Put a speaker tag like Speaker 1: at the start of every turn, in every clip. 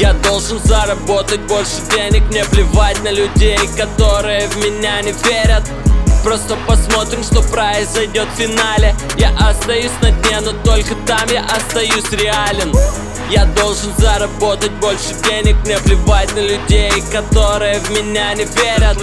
Speaker 1: Я должен заработать больше денег Мне плевать на людей, которые в меня не верят. Просто посмотрим, что произойдет в финале. Я остаюсь на дне, но только там я остаюсь реален. Я должен заработать больше денег Мне плевать на людей, которые в меня не верят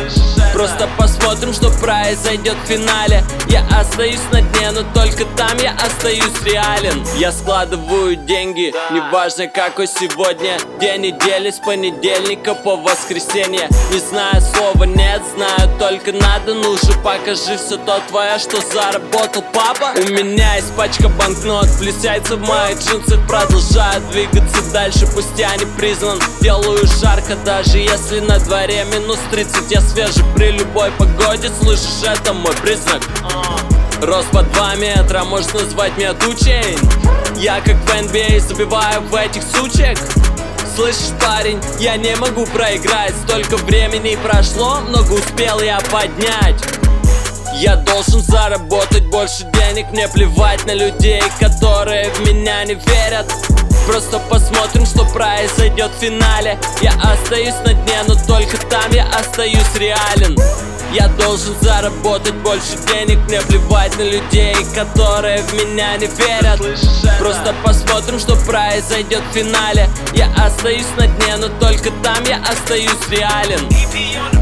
Speaker 1: Просто посмотрим, что произойдет в финале. Я остаюсь на дне, но только там я остаюсь реален. Я складываю деньги, неважно какой сегодня День недели с понедельника по воскресенье. Не знаю слова нет, знаю только надо. Нужно покажи все то твое, что заработал папа. У меня есть пачка банкнот, яйца в моих джинсах Продолжают двигаться дальше, пусть я не признан Делаю жарко, даже если на дворе минус 30 Я свежий при любой погоде, слышишь, это мой признак. Рост по 2 метра, можешь назвать меня тучей. Я как в NBA забиваю в этих сучек. Слышишь, парень, я не могу проиграть. Столько времени прошло, много успел я поднять. Я должен заработать больше денег Мне плевать на людей, которые в меня не верят Просто посмотрим, что произойдет в финале. Я остаюсь на дне, но только там я остаюсь реален. Я должен заработать больше денег Мне плевать на людей, которые в меня не верят. Просто посмотрим, что произойдет в финале. Я остаюсь на дне, но только там я остаюсь реален